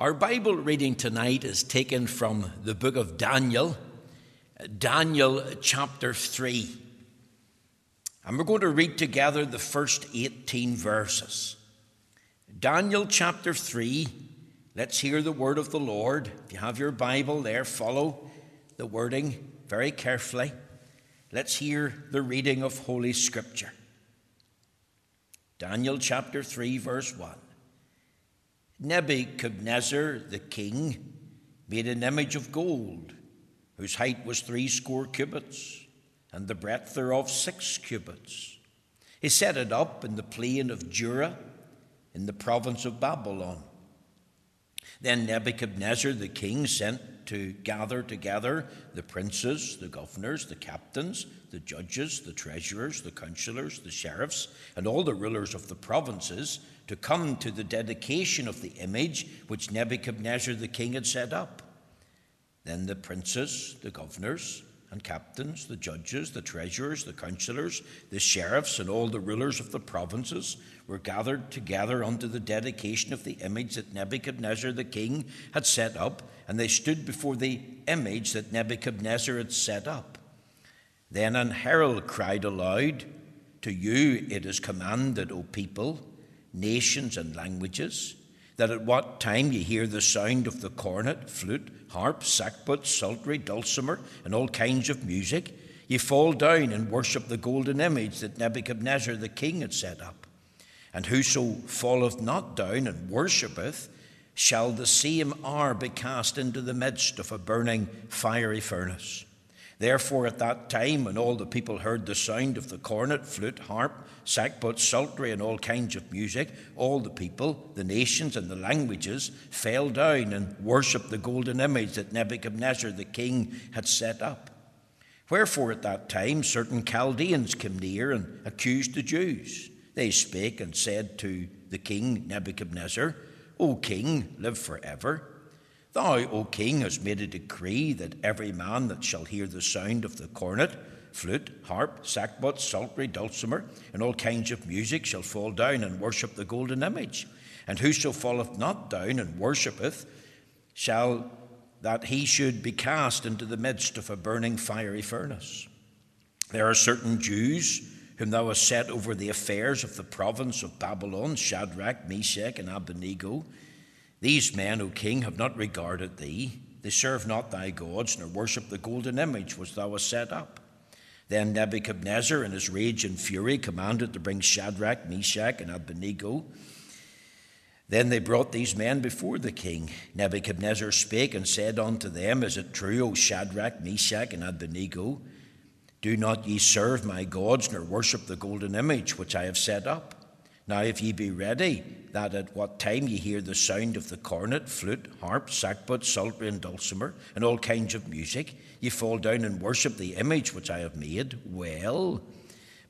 Our Bible reading tonight is taken from the book of Daniel, Daniel chapter 3. And we're going to read together the first 18 verses. Daniel chapter 3, let's hear the word of the Lord. If you have your Bible there, follow the wording very carefully. Let's hear the reading of Holy Scripture. Daniel chapter 3, verse 1. Nebuchadnezzar the king made an image of gold, whose height was threescore cubits, and the breadth thereof six cubits. He set it up in the plain of Dura, in the province of Babylon. Then Nebuchadnezzar the king sent to gather together the princes, the governors, the captains, the judges, the treasurers, the counselors, the sheriffs, and all the rulers of the provinces to come to the dedication of the image which Nebuchadnezzar the king had set up. Then the princes, the governors, and captains, the judges, the treasurers, the councillors, the sheriffs, and all the rulers of the provinces were gathered together unto the dedication of the image that Nebuchadnezzar the king had set up, and they stood before the image that Nebuchadnezzar had set up. Then an herald cried aloud, To you it is commanded, O people, nations, and languages, that at what time ye hear the sound of the cornet, flute, harp, sackbut, psaltery, dulcimer, and all kinds of music, ye fall down and worship the golden image that Nebuchadnezzar the king had set up. And whoso falleth not down and worshippeth, shall the same hour be cast into the midst of a burning fiery furnace. Therefore, at that time, when all the people heard the sound of the cornet, flute, harp, sackbut, psaltery, and all kinds of music, all the people, the nations, and the languages fell down and worshipped the golden image that Nebuchadnezzar the king had set up. Wherefore, at that time, certain Chaldeans came near and accused the Jews. They spake and said to the king Nebuchadnezzar, O king, live forever. Thou, O king, hast made a decree that every man that shall hear the sound of the cornet, flute, harp, sackbut, psaltery, dulcimer, and all kinds of music shall fall down and worship the golden image. And whoso falleth not down and worshippeth, shall that he should be cast into the midst of a burning fiery furnace. There are certain Jews whom thou hast set over the affairs of the province of Babylon, Shadrach, Meshach, and Abednego. These men, O king, have not regarded thee. They serve not thy gods, nor worship the golden image which thou hast set up. Then Nebuchadnezzar, in his rage and fury, commanded to bring Shadrach, Meshach, and Abednego. Then they brought these men before the king. Nebuchadnezzar spake and said unto them, Is it true, O Shadrach, Meshach, and Abednego? Do not ye serve my gods, nor worship the golden image which I have set up? Now, if ye be ready, that at what time ye hear the sound of the cornet, flute, harp, sackbut, psaltery, and dulcimer, and all kinds of music, ye fall down and worship the image which I have made, well.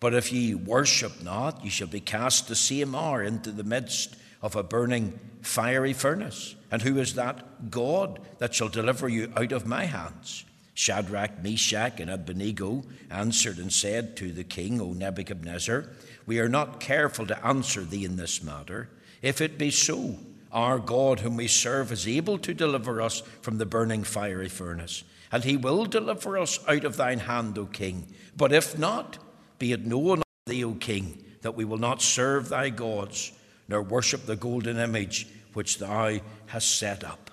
But if ye worship not, ye shall be cast the same hour into the midst of a burning fiery furnace. And who is that God that shall deliver you out of my hands? Shadrach, Meshach, and Abednego answered and said to the king, O Nebuchadnezzar, we are not careful to answer thee in this matter. If it be so, our God, whom we serve, is able to deliver us from the burning fiery furnace, and he will deliver us out of thine hand, O king. But if not, be it known of thee, O king, that we will not serve thy gods, nor worship the golden image which thou hast set up.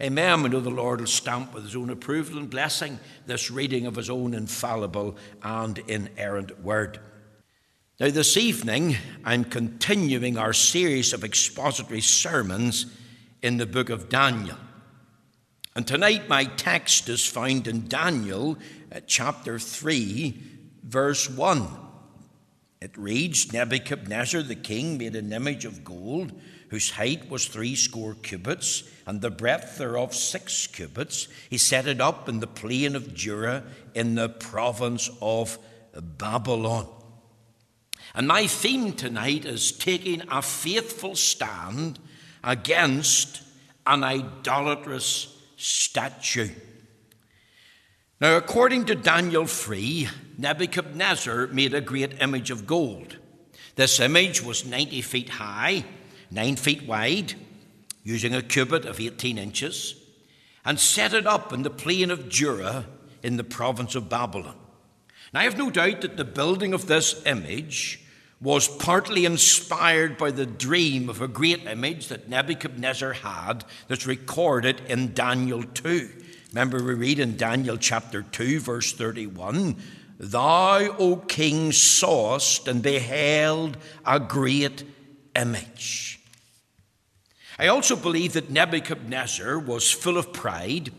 Amen. We know the Lord will stamp with his own approval and blessing this reading of his own infallible and inerrant word. Now, this evening, I'm continuing our series of expository sermons in the book of Daniel. And tonight, my text is found in Daniel uh, chapter 3, verse 1. It reads Nebuchadnezzar the king made an image of gold, whose height was threescore cubits, and the breadth thereof six cubits. He set it up in the plain of Dura in the province of Babylon. And my theme tonight is taking a faithful stand against an idolatrous statue. Now, according to Daniel 3, Nebuchadnezzar made a great image of gold. This image was 90 feet high, 9 feet wide. using a cubit of 18 inches, and set it up in the plain of Dura in the province of Babylon. Now, I have no doubt that the building of this image was partly inspired by the dream of a great image that Nebuchadnezzar had that's recorded in Daniel 2. Remember, we read in Daniel chapter 2, verse 31 Thou, O king, sawest and beheld a great image. I also believe that Nebuchadnezzar was full of pride.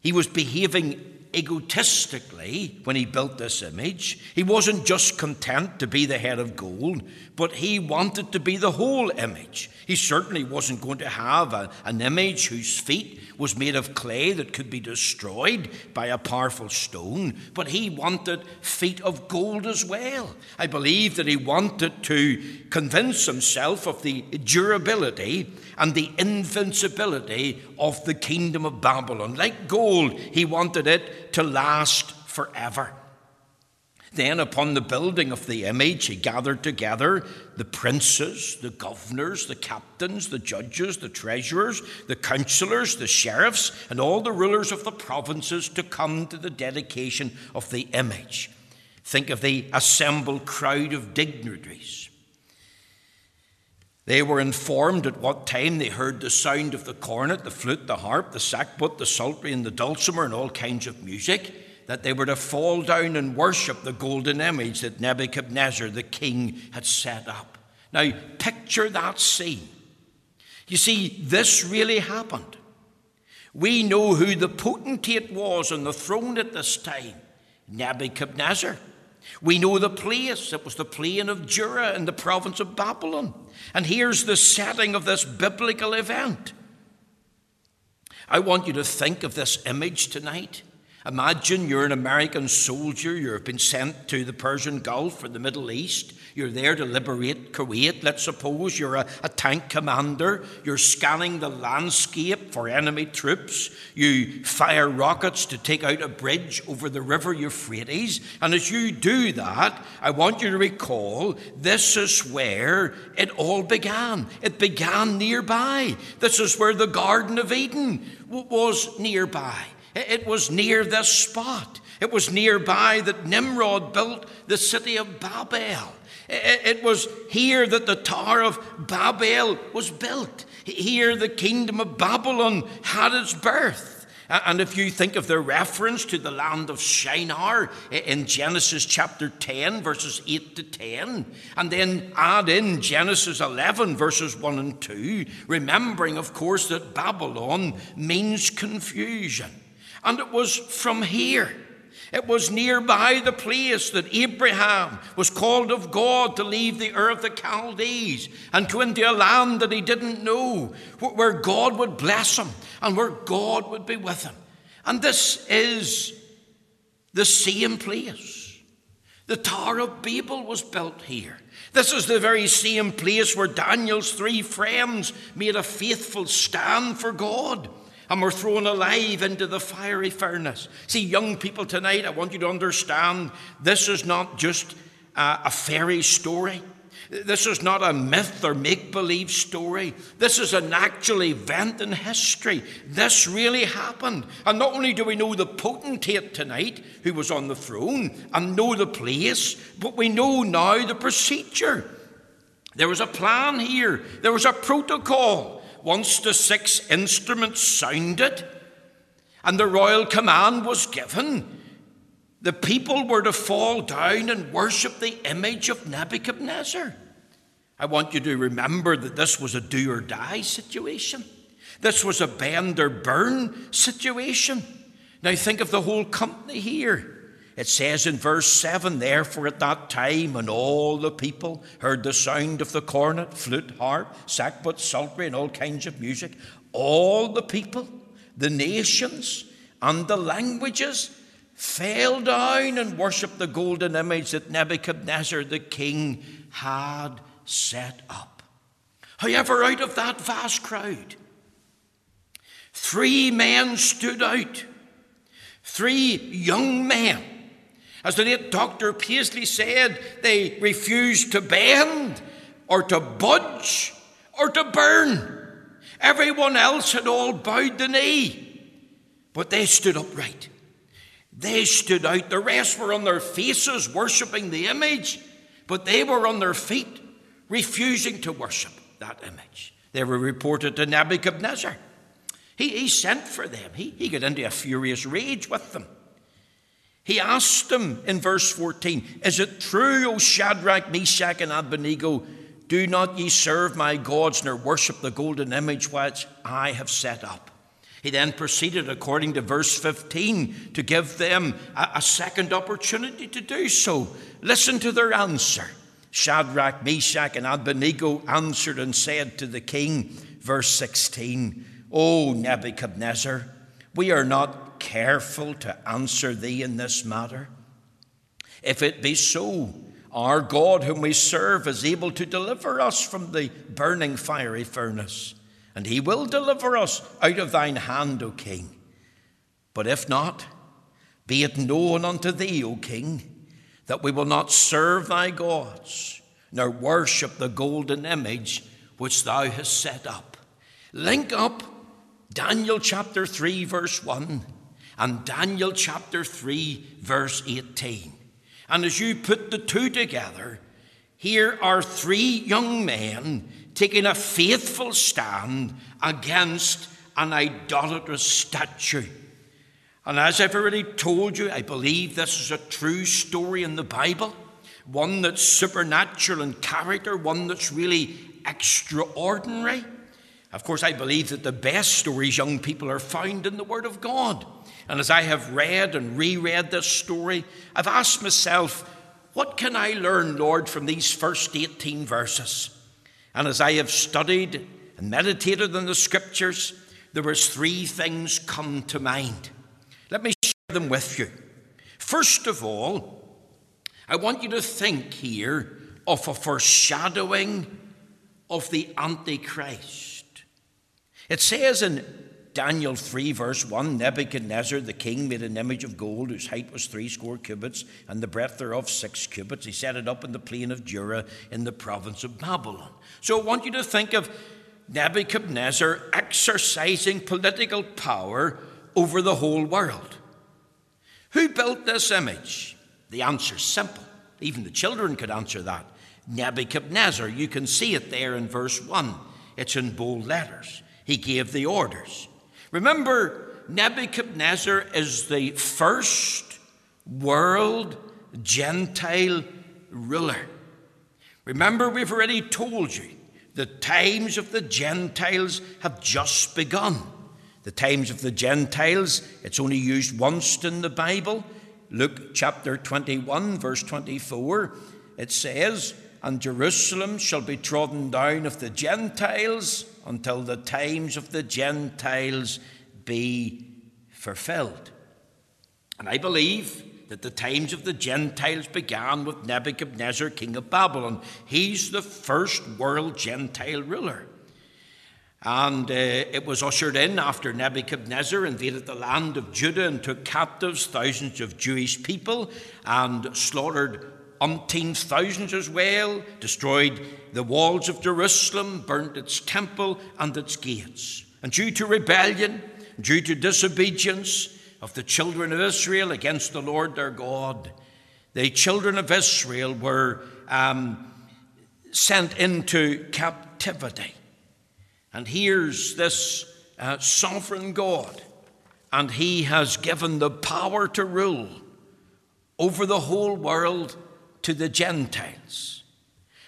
He was behaving egotistically when he built this image. He wasn't just content to be the head of gold, but he wanted to be the whole image. He certainly wasn't going to have a, an image whose feet was made of clay that could be destroyed by a powerful stone, but he wanted feet of gold as well. I believe that he wanted to convince himself of the durability and the invincibility of the kingdom of Babylon. Like gold, he wanted it to last forever. Then, upon the building of the image, he gathered together the princes, the governors, the captains, the judges, the treasurers, the councillors, the sheriffs, and all the rulers of the provinces to come to the dedication of the image. Think of the assembled crowd of dignitaries. They were informed at what time they heard the sound of the cornet, the flute, the harp, the sackbut, the psaltery, and the dulcimer, and all kinds of music that they were to fall down and worship the golden image that Nebuchadnezzar the king had set up. Now, picture that scene. You see, this really happened. We know who the potentate was on the throne at this time Nebuchadnezzar. We know the place. It was the plain of Dura in the province of Babylon. And here's the setting of this biblical event. I want you to think of this image tonight. Imagine you're an American soldier, you've been sent to the Persian Gulf or the Middle East, you're there to liberate Kuwait. Let's suppose you're a, a, tank commander, you're scanning the landscape for enemy troops, you fire rockets to take out a bridge over the river Euphrates, and as you do that, I want you to recall this is where it all began. It began nearby. This is where the Garden of Eden was nearby. It was near this spot. It was nearby that Nimrod built the city of Babel. It was here that the Tower of Babel was built. Here the kingdom of Babylon had its birth. And if you think of the reference to the land of Shinar in Genesis chapter 10, verses 8 to 10, and then add in Genesis 11, verses 1 and 2, remembering, of course, that Babylon means confusion. And it was from here. It was nearby the place that Abraham was called of God to leave the Ur of Chaldees and go into a land that he didn't know, where God would bless him and where God would be with him. And this is the same place. The Tower of Babel was built here. This is the very same place where Daniel's three friends made a faithful stand for God and were thrown alive into the fiery furnace. See, young people tonight, I want you to understand this is not just a, a fairy story. This is not a myth or make believe story. This is an actual event in history. This really happened. And not only do we know the potentate tonight who was on the throne and know the place, but we know now the procedure. There was a plan here, there was a protocol once the six instruments sounded and the royal command was given, the people were to fall down and worship the image of Nebuchadnezzar. I want you to remember that this was a do or die situation. This was a bend or burn situation. Now think of the whole company here. It says in verse 7 Therefore, at that time, when all the people heard the sound of the cornet, flute, harp, sackbut, psaltery, and all kinds of music, all the people, the nations, and the languages fell down and worshipped the golden image that Nebuchadnezzar the king had set up. However, out of that vast crowd, three men stood out. Three young men as the late Dr. Paisley said, they refused to bend or to budge or to burn. Everyone else had all bowed the knee, but they stood upright. They stood out. The rest were on their faces, worshipping the image, but they were on their feet, refusing to worship that image. They were reported to Nebuchadnezzar. He, he sent for them, he, he got into a furious rage with them. He asked them in verse 14, Is it true, O Shadrach, Meshach, and Abednego? Do not ye serve my gods nor worship the golden image which I have set up? He then proceeded, according to verse 15, to give them a, a second opportunity to do so. Listen to their answer. Shadrach, Meshach, and Abednego answered and said to the king, verse 16, O Nebuchadnezzar, we are not careful to answer thee in this matter. If it be so, our God, whom we serve, is able to deliver us from the burning fiery furnace, and he will deliver us out of thine hand, O king. But if not, be it known unto thee, O king, that we will not serve thy gods, nor worship the golden image which thou hast set up. Link up Daniel chapter 3, verse 1, and Daniel chapter 3, verse 18. And as you put the two together, here are three young men taking a faithful stand against an idolatrous statue. And as I've already told you, I believe this is a true story in the Bible, one that's supernatural in character, one that's really extraordinary. Of course, I believe that the best stories, young people, are found in the Word of God. And as I have read and reread this story, I've asked myself, what can I learn, Lord, from these first 18 verses? And as I have studied and meditated on the scriptures, there was three things come to mind. Let me share them with you. First of all, I want you to think here of a foreshadowing of the Antichrist. It says in Daniel 3, verse 1 Nebuchadnezzar the king made an image of gold whose height was three threescore cubits and the breadth thereof six cubits. He set it up in the plain of Dura in the province of Babylon. So I want you to think of Nebuchadnezzar exercising political power over the whole world. Who built this image? The answer's simple. Even the children could answer that. Nebuchadnezzar. You can see it there in verse 1. It's in bold letters. He gave the orders. Remember, Nebuchadnezzar is the first world Gentile ruler. Remember, we've already told you the times of the Gentiles have just begun. The times of the Gentiles, it's only used once in the Bible. Luke chapter 21, verse 24, it says, And Jerusalem shall be trodden down of the Gentiles until the times of the Gentiles be fulfilled. And I believe that the times of the Gentiles began with Nebuchadnezzar, king of Babylon. He's the first world Gentile ruler. And uh, it was ushered in after Nebuchadnezzar invaded the land of Judah and took captives thousands of Jewish people and slaughtered umpteen thousands as well, destroyed the walls of Jerusalem, burnt its temple and its gates. And due to rebellion, due to disobedience of the children of Israel against the Lord their God, the children of Israel were um, sent into captivity. And here's this uh, sovereign God, and He has given the power to rule over the whole world to the Gentiles.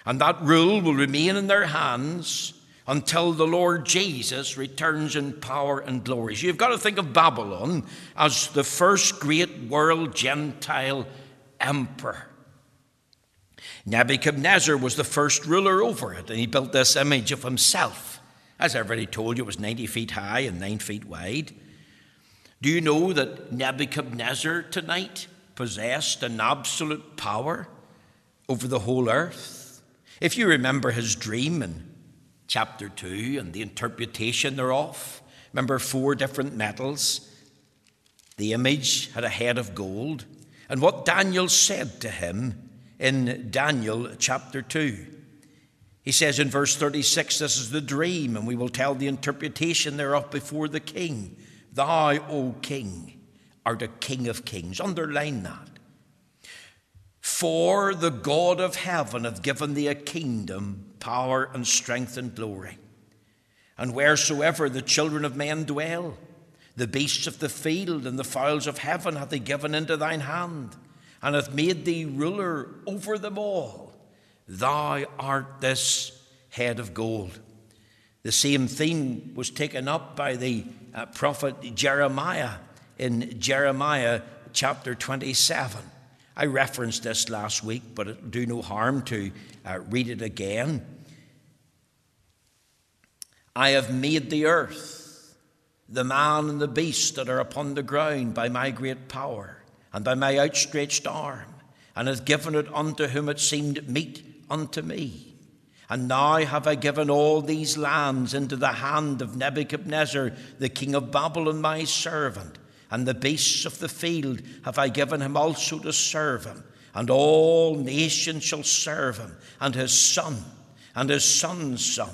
And that rule will remain in their hands until the Lord Jesus returns in power and glory. So you've got to think of Babylon as the first great world Gentile emperor. Nebuchadnezzar was the first ruler over it, and he built this image of himself. As I've already told you, it was 90 feet high and 9 feet wide. Do you know that Nebuchadnezzar tonight possessed an absolute power over the whole earth. If you remember his dream in chapter 2 and the interpretation thereof, remember four different metals. The image had a head of gold. And what Daniel said to him in Daniel chapter 2. He says in verse 36, This is the dream, and we will tell the interpretation thereof before the king. Thou, O king, art a king of kings. Underline that. For the God of heaven hath given thee a kingdom, power, and strength, and glory. And wheresoever the children of men dwell, the beasts of the field and the fowls of heaven hath he given into thine hand, and hath made thee ruler over them all. Thou art this head of gold. The same theme was taken up by the uh, prophet Jeremiah in Jeremiah chapter 27. I referenced this last week, but it'll do no harm to uh, read it again. I have made the earth, the man and the beast that are upon the ground by my great power and by my outstretched arm, and have given it unto whom it seemed meet unto me. And now have I given all these lands into the hand of Nebuchadnezzar, the king of Babylon, my servant, and the beasts of the field have I given him also to serve him, and all nations shall serve him, and his son, and his son's son,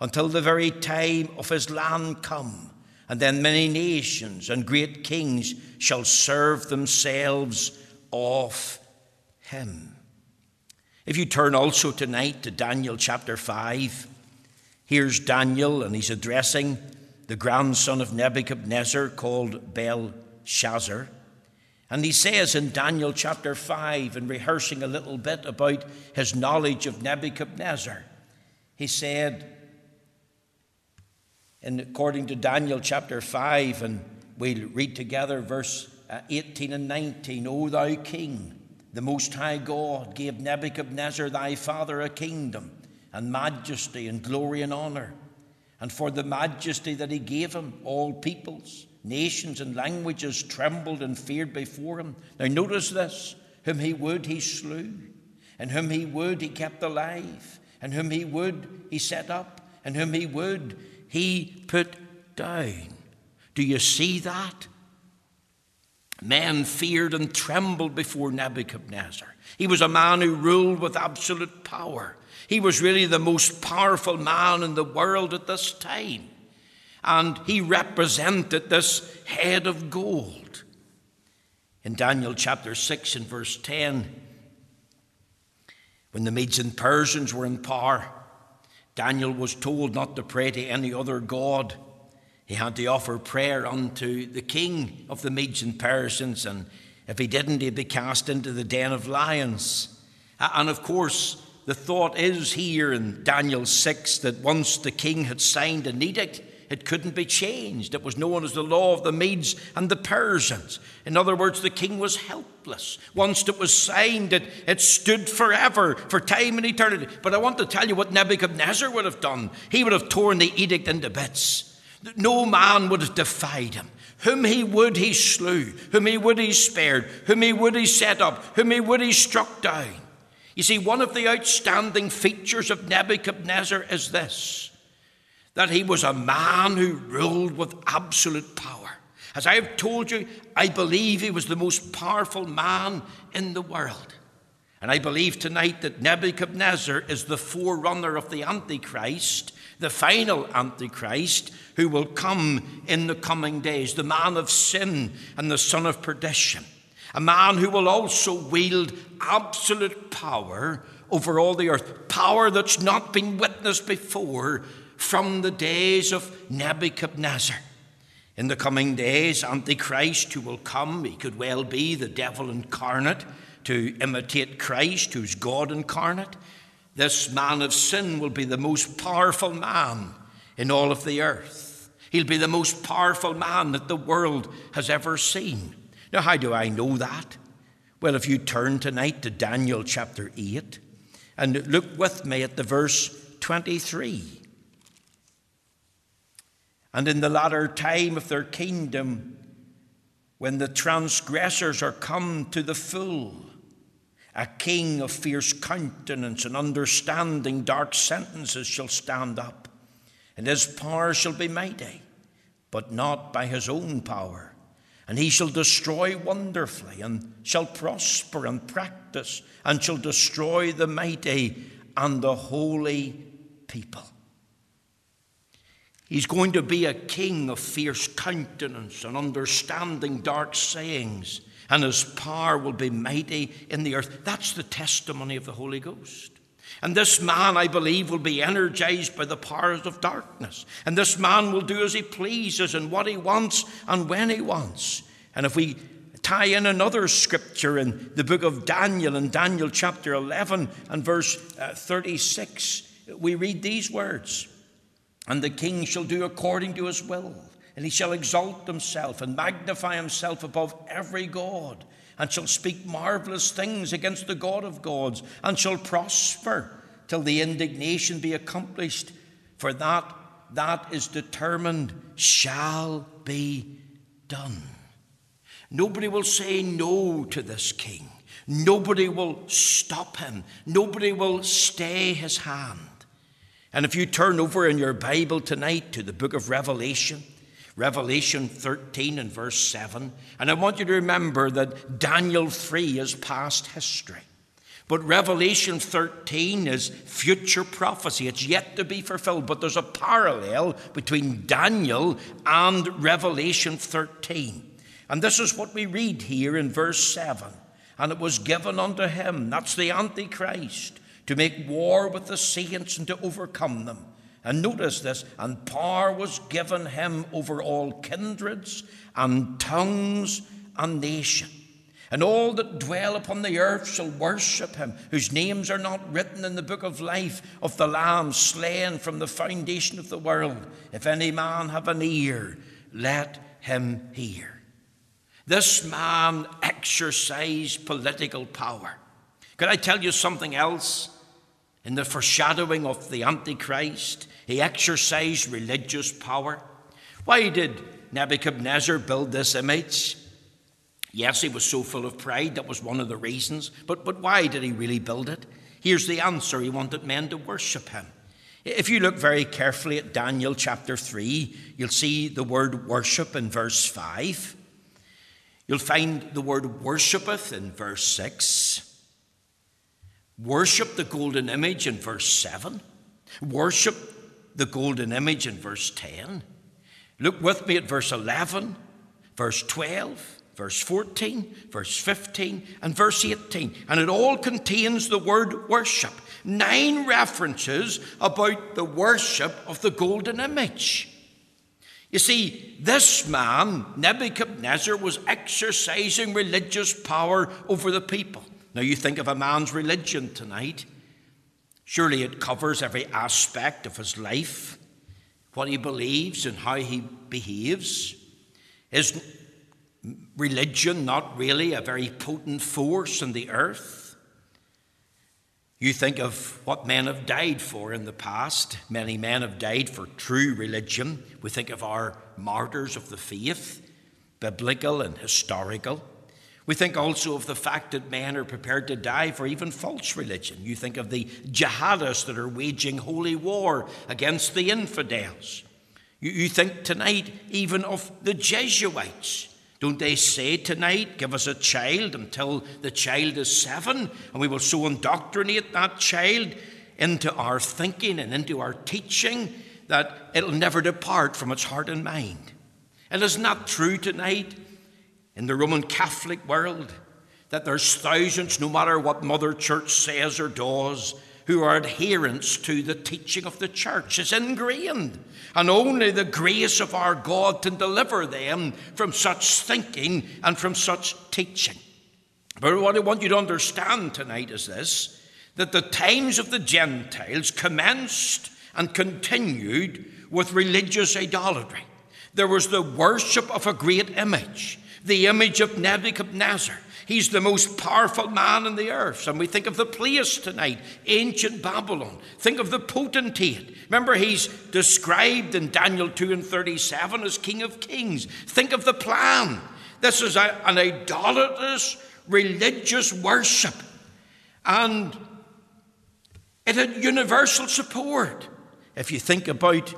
until the very time of his land come. And then many nations and great kings shall serve themselves of him. If you turn also tonight to Daniel chapter 5, here's Daniel, and he's addressing the grandson of Nebuchadnezzar called Belshazzar. And he says in Daniel chapter 5, in rehearsing a little bit about his knowledge of Nebuchadnezzar, he said, and according to Daniel chapter 5, and we'll read together verse uh, 18 and 19, O thou king, the Most High God gave Nebuchadnezzar thy father a kingdom and majesty and glory and honor. And for the majesty that he gave him, all peoples, nations, and languages trembled and feared before him. Now, notice this whom he would, he slew, and whom he would, he kept alive, and whom he would, he set up, and whom he would, he put down. Do you see that? Men feared and trembled before Nebuchadnezzar. He was a man who ruled with absolute power. He was really the most powerful man in the world at this time. And he represented this head of gold. In Daniel chapter 6 and verse 10, when the Medes and Persians were in power, Daniel was told not to pray to any other God he had to offer prayer unto the king of the Medes and Persians, and if he didn't, he'd be cast into the den of lions. And of course, the thought is here in Daniel 6 that once the king had signed an edict, it couldn't be changed. It was known as the law of the Medes and the Persians. In other words, the king was helpless. Once it was signed, it, it stood forever, for time and eternity. But I want to tell you what Nebuchadnezzar would have done. He would have torn the edict into bits. No man would have defied him. Whom he would, he slew. Whom he would, he spared. Whom he would, he set up. Whom he would, he struck down. You see, one of the outstanding features of Nebuchadnezzar is this that he was a man who ruled with absolute power. As I have told you, I believe he was the most powerful man in the world. And I believe tonight that Nebuchadnezzar is the forerunner of the Antichrist the final Antichrist who will come in the coming days, the man of sin and the son of perdition, a man who will also wield absolute power over all the earth, power that's not been witnessed before from the days of Nebuchadnezzar. In the coming days, Antichrist, who will come, he could well be the devil incarnate to imitate Christ, who's God incarnate. This man of sin will be the most powerful man in all of the earth. He'll be the most powerful man that the world has ever seen. Now, how do I know that? Well, if you turn tonight to Daniel chapter 8 and look with me at the verse 23. And in the latter time of their kingdom, when the transgressors are come to the full, a king of fierce countenance and understanding dark sentences shall stand up, and his power shall be mighty, but not by his own power. And he shall destroy wonderfully, and shall prosper and practice, and shall destroy the mighty and the holy people. He's going to be a king of fierce countenance and understanding dark sayings, and his power will be mighty in the earth. That's the testimony of the Holy Ghost. And this man, I believe, will be energized by the powers of darkness. And this man will do as he pleases and what he wants and when he wants. And if we tie in another scripture in the book of Daniel, in Daniel chapter 11 and verse uh, 36, we read these words And the king shall do according to his will, and he shall exalt himself and magnify himself above every God and shall speak marvelous things against the God of gods, and shall prosper till the indignation be accomplished. For that that is determined shall be done. Nobody will say no to this king. Nobody will stop him. Nobody will stay his hand. And if you turn over in your Bible tonight to the book of Revelation, Revelation 13 and verse 7. And I want you to remember that Daniel 3 is past history. But Revelation 13 is future prophecy. It's yet to be fulfilled. But there's a parallel between Daniel and Revelation 13. And this is what we read here in verse 7. And it was given unto him, that's the Antichrist, to make war with the saints and to overcome them. And notice this, and power was given him over all kindreds and tongues and nations. And all that dwell upon the earth shall worship him, whose names are not written in the book of life of the Lamb slain from the foundation of the world. If any man have an ear, let him hear. This man exercised political power. Could I tell you something else? In the foreshadowing of the Antichrist, he exercised religious power. Why did Nebuchadnezzar build this image? Yes, he was so full of pride, that was one of the reasons. But, but why did he really build it? Here's the answer he wanted men to worship him. If you look very carefully at Daniel chapter 3, you'll see the word worship in verse 5. You'll find the word worshipeth in verse 6. Worship the golden image in verse 7. Worship the golden image in verse 10. Look with me at verse 11, verse 12, verse 14, verse 15, and verse 18. And it all contains the word worship. Nine references about the worship of the golden image. You see, this man, Nebuchadnezzar, was exercising religious power over the people. Now, you think of a man's religion tonight. Surely it covers every aspect of his life, what he believes and how he behaves. Is religion not really a very potent force in the earth? You think of what men have died for in the past. Many men have died for true religion. We think of our martyrs of the faith, biblical and historical. We think also of the fact that men are prepared to die for even false religion. You think of the jihadists that are waging holy war against the infidels. You, you think tonight even of the Jesuits. Don't they say tonight, give us a child until the child is seven, and we will so indoctrinate that child into our thinking and into our teaching that it'll never depart from its heart and mind. It is not true tonight in the Roman Catholic world that there's thousands, no matter what Mother Church says or does, who are adherents to the teaching of the church. It's ingrained. And only the grace of our God can deliver them from such thinking and from such teaching. But what I want you to understand tonight is this that the times of the Gentiles commenced and continued with religious idolatry. There was the worship of a great image the image of Nebuchadnezzar. He's the most powerful man in the earth. And we think of the place tonight, ancient Babylon. Think of the potentate. Remember, he's described in Daniel 2 and 37 as King of Kings. Think of the plan. This is a, an idolatrous religious worship. And it had universal support. If you think about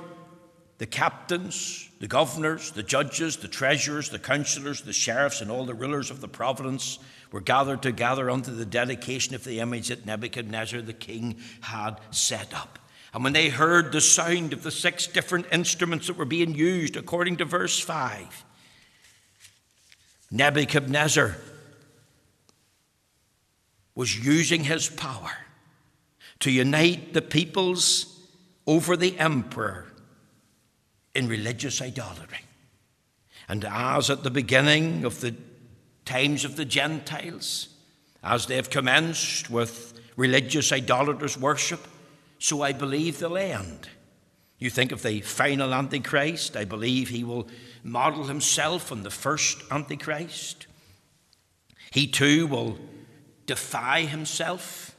the captains, the governors, the judges, the treasurers, the councillors, the sheriffs, and all the rulers of the province were gathered together unto the dedication of the image that Nebuchadnezzar the king had set up. And when they heard the sound of the six different instruments that were being used, according to verse 5, Nebuchadnezzar was using his power to unite the peoples over the emperor in religious idolatry. And as at the beginning of the times of the Gentiles, as they have commenced with religious idolaters' worship, so I believe they'll end. You think of the final Antichrist, I believe he will model himself on the first Antichrist. He too will defy himself.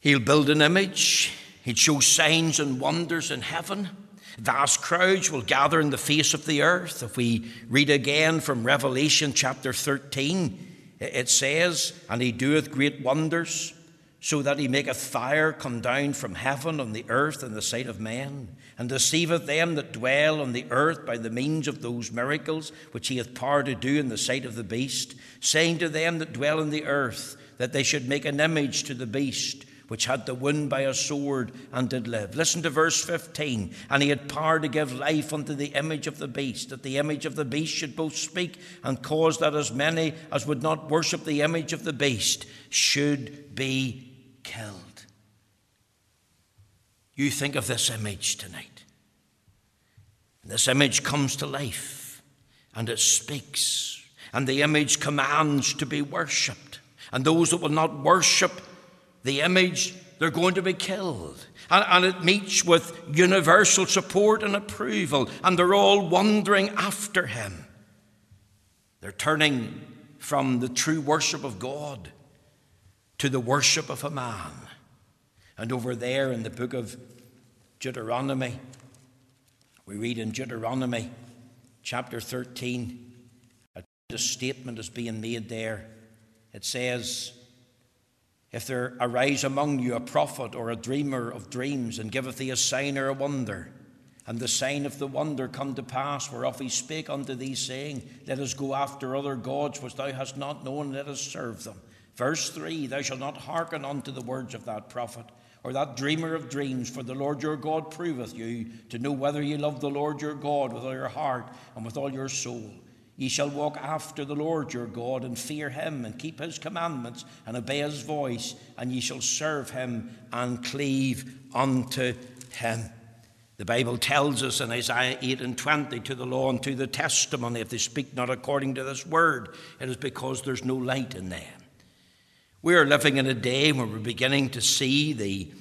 He'll build an image, he'll show signs and wonders in heaven. Vast crowds will gather in the face of the earth. If we read again from Revelation chapter 13, it says, And he doeth great wonders, so that he maketh fire come down from heaven on the earth in the sight of men, and deceiveth them that dwell on the earth by the means of those miracles which he hath power to do in the sight of the beast, saying to them that dwell on the earth that they should make an image to the beast which had the wound by a sword and did live. Listen to verse 15. And he had power to give life unto the image of the beast, that the image of the beast should both speak and cause that as many as would not worship the image of the beast should be killed. You think of this image tonight. This image comes to life and it speaks, and the image commands to be worshipped. And those that will not worship the image, they're going to be killed. And, and, it meets with universal support and approval, and they're all wandering after him. They're turning from the true worship of God to the worship of a man. And over there in the book of Deuteronomy, we read in Deuteronomy chapter 13, a statement is being made there. It says, if there arise among you a prophet or a dreamer of dreams, and giveth thee a sign or a wonder, and the sign of the wonder come to pass, whereof he spake unto thee, saying, Let us go after other gods which thou hast not known, let us serve them. Verse 3 Thou shalt not hearken unto the words of that prophet, or that dreamer of dreams, for the Lord your God proveth you to know whether ye love the Lord your God with all your heart and with all your soul. Ye shall walk after the Lord your God and fear him and keep his commandments and obey his voice, and ye shall serve him and cleave unto him. The Bible tells us in Isaiah 8 and 20 to the law and to the testimony, if they speak not according to this word, it is because there's no light in them. We are living in a day where we're beginning to see the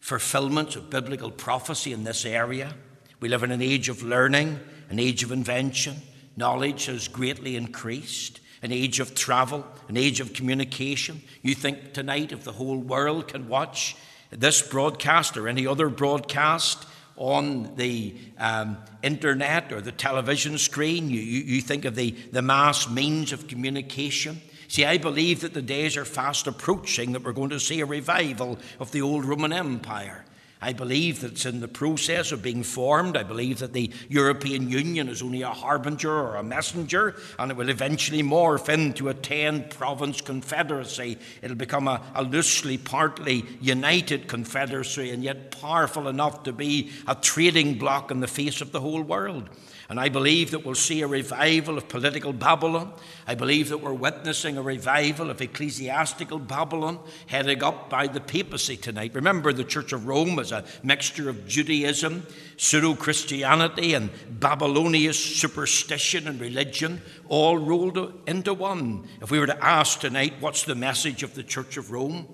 fulfillment of biblical prophecy in this area. We live in an age of learning, an age of invention Knowledge has greatly increased, an age of travel, an age of communication. You think tonight if the whole world can watch this broadcast or any other broadcast on the um, internet or the television screen, you, you, you think of the, the mass means of communication. See, I believe that the days are fast approaching that we're going to see a revival of the old Roman Empire. I believe that it's in the process of being formed. I believe that the European Union is only a harbinger or a messenger, and it will eventually morph into a 10 province confederacy. It'll become a, a, loosely, partly united confederacy, and yet powerful enough to be a trading bloc in the face of the whole world. And I believe that we'll see a revival of political Babylon. I believe that we're witnessing a revival of ecclesiastical Babylon headed up by the papacy tonight. Remember, the Church of Rome is a mixture of Judaism, pseudo Christianity, and Babylonian superstition and religion, all rolled into one. If we were to ask tonight, what's the message of the Church of Rome?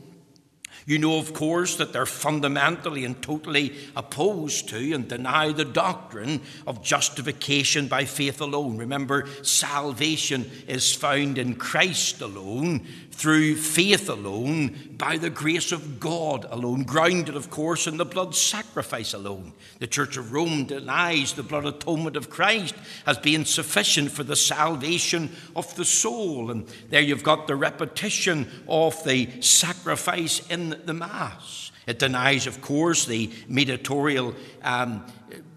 You know, of course, that they're fundamentally and totally opposed to and deny the doctrine of justification by faith alone. Remember, salvation is found in Christ alone, through faith alone, by the grace of God alone, grounded, of course, in the blood sacrifice alone. The Church of Rome denies the blood atonement of Christ as being sufficient for the salvation of the soul. And there you've got the repetition of the sacrifice in the Mass. It denies, of course, the mediatorial um,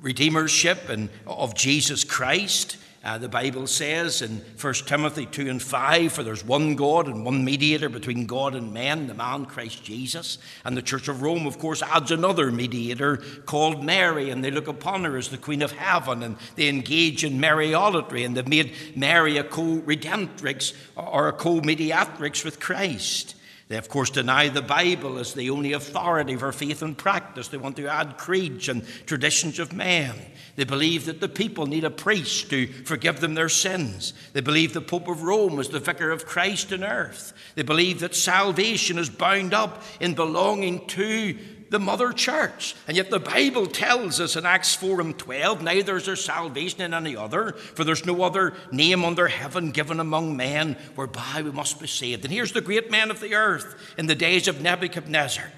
redeemership and, of Jesus Christ. Uh, the Bible says in 1 Timothy 2 and 5, For there's one God and one mediator between God and men, the man Christ Jesus. And the Church of Rome, of course, adds another mediator called Mary, and they look upon her as the Queen of Heaven, and they engage in Mariolatry, and they've made Mary a co redemptrix or a co mediatrix with Christ. They, of course, deny the Bible as the only authority for faith and practice. They want to add creeds and traditions of man. They believe that the people need a priest to forgive them their sins. They believe the Pope of Rome is the vicar of Christ on earth. They believe that salvation is bound up in belonging to the mother church. And yet the Bible tells us in Acts 4 and 12, neither is there salvation in any other, for there's no other name under heaven given among men whereby we must be saved. And here's the great men of the earth in the days of Nebuchadnezzar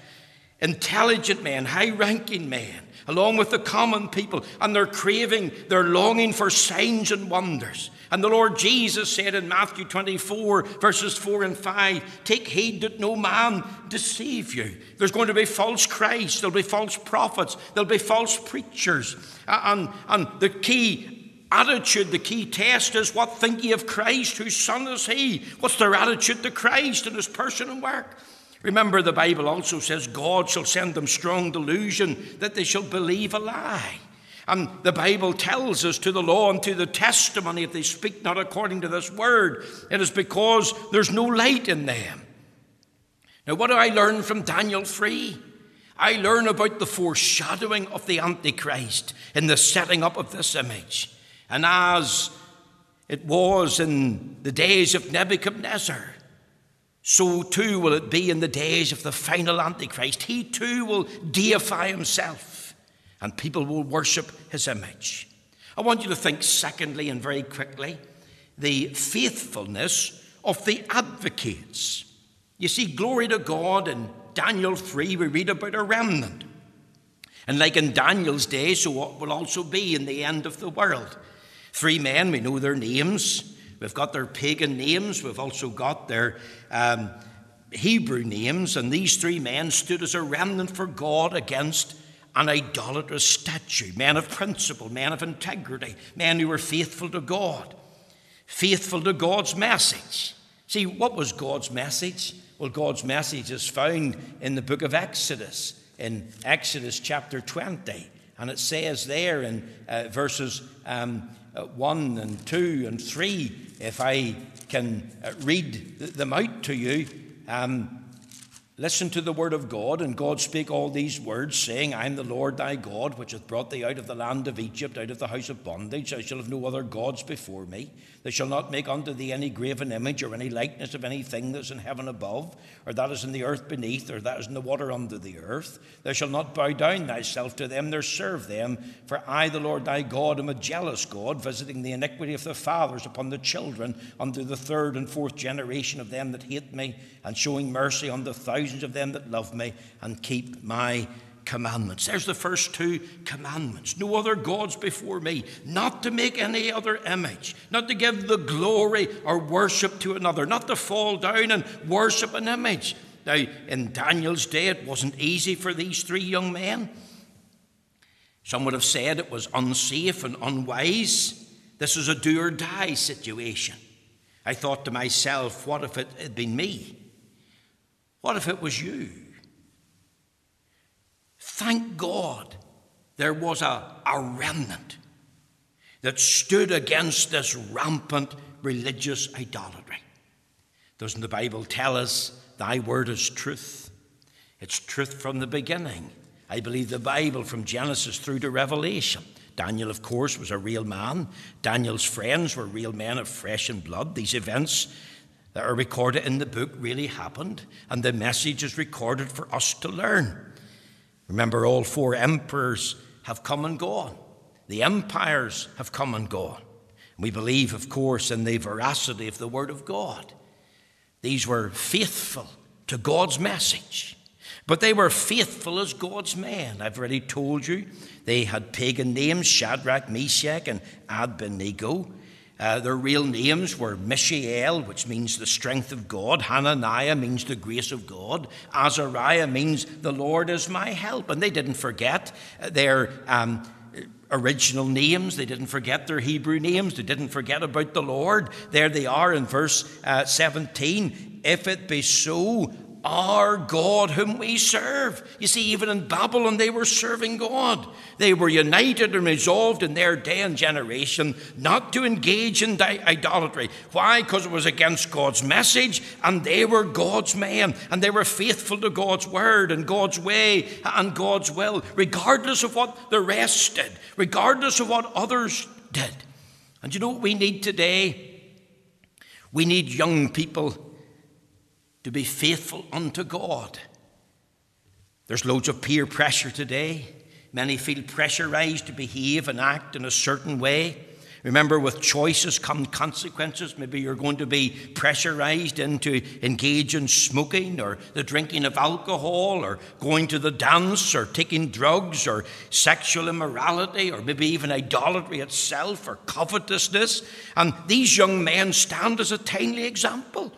intelligent men, high ranking men, along with the common people, and they're craving, they're longing for signs and wonders. And the Lord Jesus said in Matthew 24, verses 4 and 5, Take heed that no man deceive you. There's going to be false Christ, there'll be false prophets, there'll be false preachers. And, and the key attitude, the key test is what think ye of Christ? Whose son is he? What's their attitude to Christ and his person and work? Remember, the Bible also says God shall send them strong delusion that they shall believe a lie. And the Bible tells us to the law and to the testimony, if they speak not according to this word, it is because there's no light in them. Now, what do I learn from Daniel 3? I learn about the foreshadowing of the Antichrist in the setting up of this image. And as it was in the days of Nebuchadnezzar, so too will it be in the days of the final Antichrist. He too will deify himself and people will worship his image. I want you to think, secondly, and very quickly, the faithfulness of the advocates. You see, glory to God, in Daniel 3, we read about a remnant. And like in Daniel's day, so it will also be in the end of the world. Three men, we know their names. We've got their pagan names. We've also got their um, Hebrew names. And these three men stood as a remnant for God against an idolatrous statue, men of principle, men of integrity, men who were faithful to God, faithful to God's message. See, what was God's message? Well, God's message is found in the book of Exodus, in Exodus chapter 20. And it says there in uh, verses um, uh, 1 and 2 and 3, if I can uh, read them out to you. Um, Listen to the word of God, and God spake all these words, saying, I am the Lord thy God, which hath brought thee out of the land of Egypt, out of the house of bondage. Thou shalt have no other gods before me. Thou shalt not make unto thee any graven image, or any likeness of anything that is in heaven above, or that is in the earth beneath, or that is in the water under the earth. Thou shalt not bow down thyself to them, nor serve them. For I, the Lord thy God, am a jealous God, visiting the iniquity of the fathers upon the children, unto the third and fourth generation of them that hate me, and showing mercy on the thousands thousands of them that love me and keep my commandments. There's the first two commandments. No other gods before me, not to make any other image, not to give the glory or worship to another, not to fall down and worship an image. Now, in Daniel's day, it wasn't easy for these three young men. Some would have said it was unsafe and unwise. This was a do or die situation. I thought to myself, what if it had been me? What if it was you? Thank God there was a, a remnant that stood against this rampant religious idolatry. Doesn't the Bible tell us, Thy word is truth? It's truth from the beginning. I believe the Bible from Genesis through to Revelation. Daniel, of course, was a real man. Daniel's friends were real men of flesh and blood. These events that are recorded in the book really happened, and the message is recorded for us to learn. Remember, all four emperors have come and gone, the empires have come and gone. We believe, of course, in the veracity of the Word of God. These were faithful to God's message, but they were faithful as God's men. I've already told you they had pagan names Shadrach, Meshach, and Abednego. Uh, their real names were Mishael, which means the strength of God. Hananiah means the grace of God. Azariah means the Lord is my help. And they didn't forget their um, original names. They didn't forget their Hebrew names. They didn't forget about the Lord. There they are in verse uh, 17. If it be so, our God whom we serve. You see, even in Babylon, they were serving God. They were united and resolved in their day and generation not to engage in idolatry. Why? Because it was against God's message, and they were God's men, and they were faithful to God's word and God's way and God's will, regardless of what the rest did, regardless of what others did. And you know what we need today? We need young people to be faithful unto God. There's loads of peer pressure today. Many feel pressurized to behave and act in a certain way. Remember, with choices come consequences. Maybe you're going to be pressurized into engage in smoking or the drinking of alcohol or going to the dance or taking drugs or sexual immorality or maybe even idolatry itself or covetousness. And these young men stand as a timely example.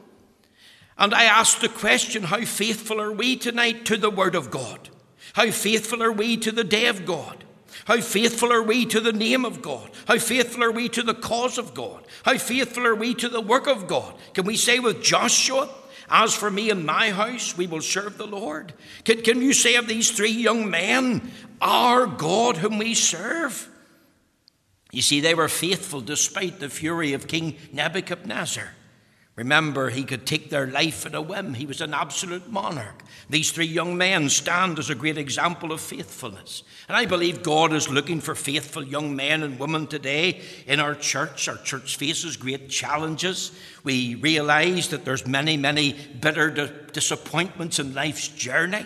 And I ask the question how faithful are we tonight to the Word of God? How faithful are we to the day of God? How faithful are we to the name of God? How faithful are we to the cause of God? How faithful are we to the work of God? Can we say with Joshua, As for me and my house, we will serve the Lord? Can, can you say of these three young men, Our God whom we serve? You see, they were faithful despite the fury of King Nebuchadnezzar. Remember, he could take their life at a whim. He was an absolute monarch. These three young men stand as a great example of faithfulness. And I believe God is looking for faithful young men and women today in our church. Our church faces great challenges. We realize that there's many, many bitter disappointments in life's journey.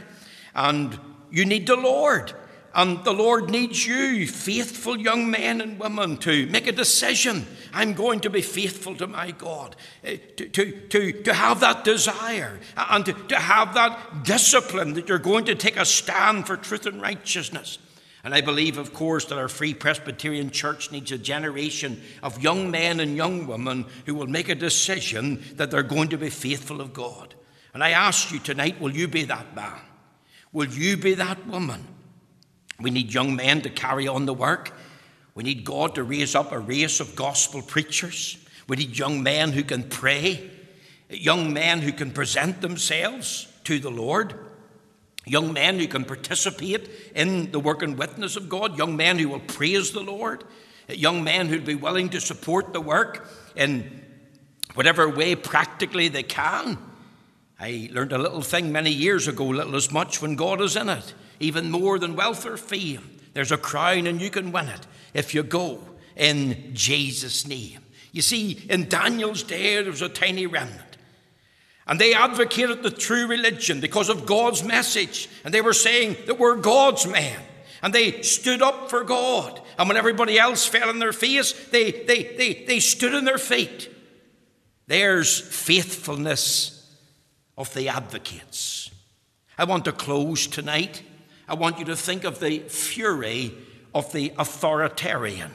And you need the Lord. And the Lord needs you, faithful young men and women, to make a decision. I'm going to be faithful to my God, eh, to, to, to, to have that desire, and to, to have that discipline that you're going to take a stand for truth and righteousness. And I believe, of course, that our Free Presbyterian Church needs a generation of young men and young women who will make a decision that they're going to be faithful of God. And I ask you tonight will you be that man? Will you be that woman? We need young men to carry on the work. We need God to raise up a race of gospel preachers. We need young men who can pray, young men who can present themselves to the Lord, young men who can participate in the work and witness of God, young men who will praise the Lord, young men who'd be willing to support the work in whatever way practically they can. I learned a little thing many years ago, little as much when God is in it even more than wealth or fame. There's a crown and you can win it if you go in Jesus' name. You see, in Daniel's day, there was a tiny remnant. And they advocated the true religion because of God's message. And they were saying that we're God's men. And they stood up for God. And when everybody else fell on their face, they, they, they, they stood on their feet. There's faithfulness of the advocates. I want to close tonight I want you to think of the fury of the authoritarian.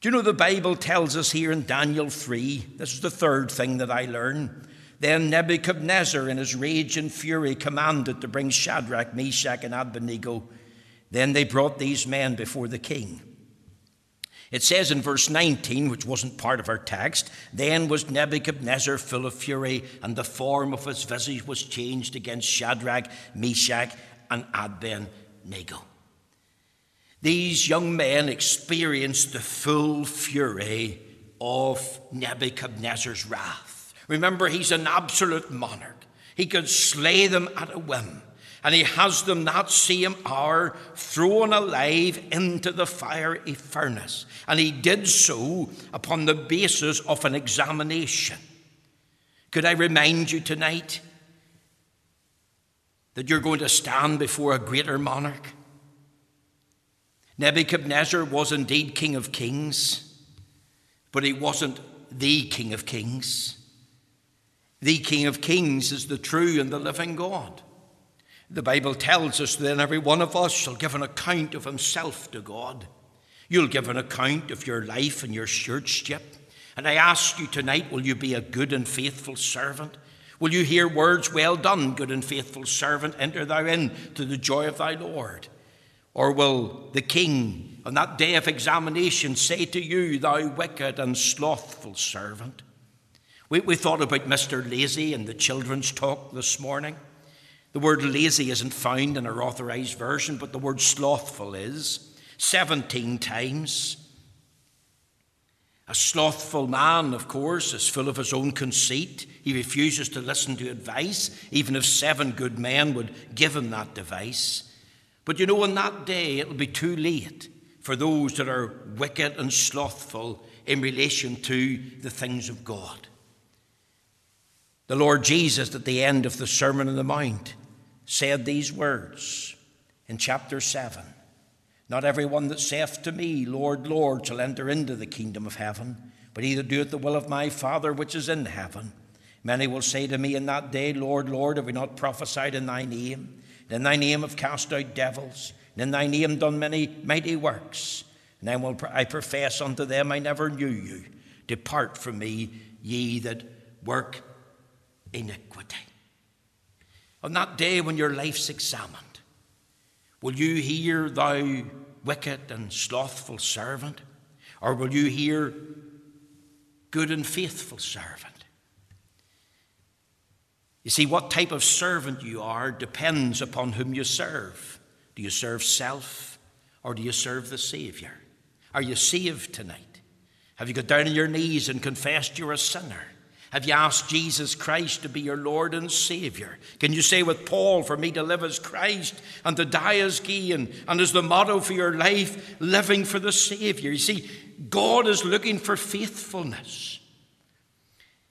Do you know the Bible tells us here in Daniel 3? This is the third thing that I learned. Then Nebuchadnezzar, in his rage and fury, commanded to bring Shadrach, Meshach, and Abednego. Then they brought these men before the king. It says in verse 19, which wasn't part of our text, then was Nebuchadnezzar full of fury, and the form of his visage was changed against Shadrach, Meshach, and Abednego. These young men experienced the full fury of Nebuchadnezzar's wrath. Remember, he's an absolute monarch. He could slay them at a whim. And he has them that same hour thrown alive into the fiery furnace. And he did so upon the basis of an examination. Could I remind you tonight that you're going to stand before a greater monarch. Nebuchadnezzar was indeed King of Kings, but he wasn't the King of Kings. The King of Kings is the true and the living God. The Bible tells us that every one of us shall give an account of himself to God. You'll give an account of your life and your stewardship. And I ask you tonight will you be a good and faithful servant? Will you hear words, Well done, good and faithful servant, enter thou in to the joy of thy Lord? Or will the king on that day of examination say to you, Thou wicked and slothful servant? We, we thought about Mr. Lazy in the children's talk this morning. The word lazy isn't found in our authorized version, but the word slothful is 17 times. A slothful man, of course, is full of his own conceit. He refuses to listen to advice, even if seven good men would give him that advice. But you know, on that day, it'll be too late for those that are wicked and slothful in relation to the things of God. The Lord Jesus, at the end of the Sermon on the Mount, said these words in chapter 7 Not everyone that saith to me, Lord, Lord, shall enter into the kingdom of heaven, but he that doeth the will of my Father which is in heaven. Many will say to me in that day, Lord, Lord, have we not prophesied in thy name? And in thy name have cast out devils, and in thy name done many mighty works. And then will I profess unto them, I never knew you. Depart from me, ye that work iniquity. On that day when your life's examined, will you hear, Thou wicked and slothful servant? Or will you hear, Good and faithful servant? You see, what type of servant you are depends upon whom you serve. Do you serve self or do you serve the Saviour? Are you saved tonight? Have you got down on your knees and confessed you're a sinner? Have you asked Jesus Christ to be your Lord and Saviour? Can you say with Paul, for me to live as Christ and to die as gain, and as the motto for your life, living for the Saviour? You see, God is looking for faithfulness.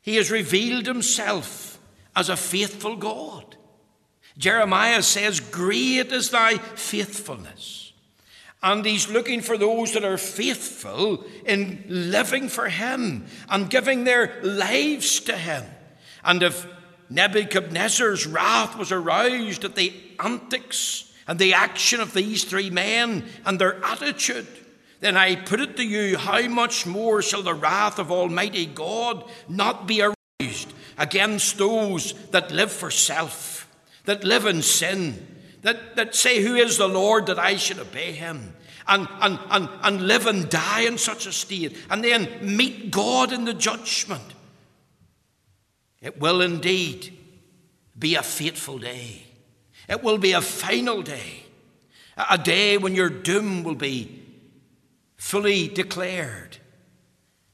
He has revealed Himself as a faithful God. Jeremiah says, Great is thy faithfulness. And he's looking for those that are faithful in living for him and giving their lives to him. And if Nebuchadnezzar's wrath was aroused at the antics and the action of these three men and their attitude, then I put it to you, how much more shall the wrath of Almighty God not be aroused against those that live for self, that live in sin, that, that say, Who is the Lord that I should obey him? And, and, and, and live and die in such a state, and then meet God in the judgment. It will indeed be a fateful day. It will be a final day, a day when your doom will be fully declared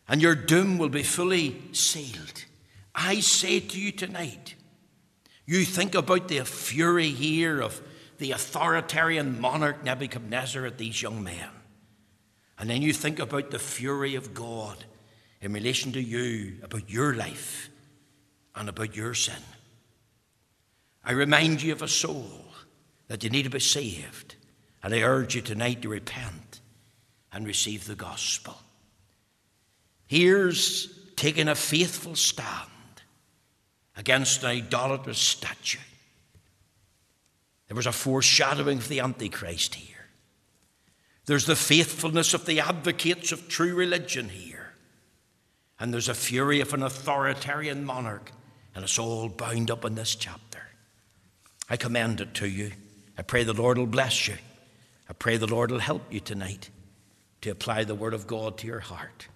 and your doom will be fully sealed. I say to you tonight, you think about the fury here of the authoritarian monarch Nebuchadnezzar at these young men. And then you think about the fury of God in relation to you, about your life, and about your sin. I remind you of a soul that you need to be saved. And I urge you tonight to repent and receive the gospel. Here's taking a faithful stand against an idolatrous statue. There was a foreshadowing of the Antichrist here. There's the faithfulness of the advocates of true religion here. And there's a fury of an authoritarian monarch. And it's all bound up in this chapter. I commend it to you. I pray the Lord will bless you. I pray the Lord will help you tonight to apply the Word of God to your heart.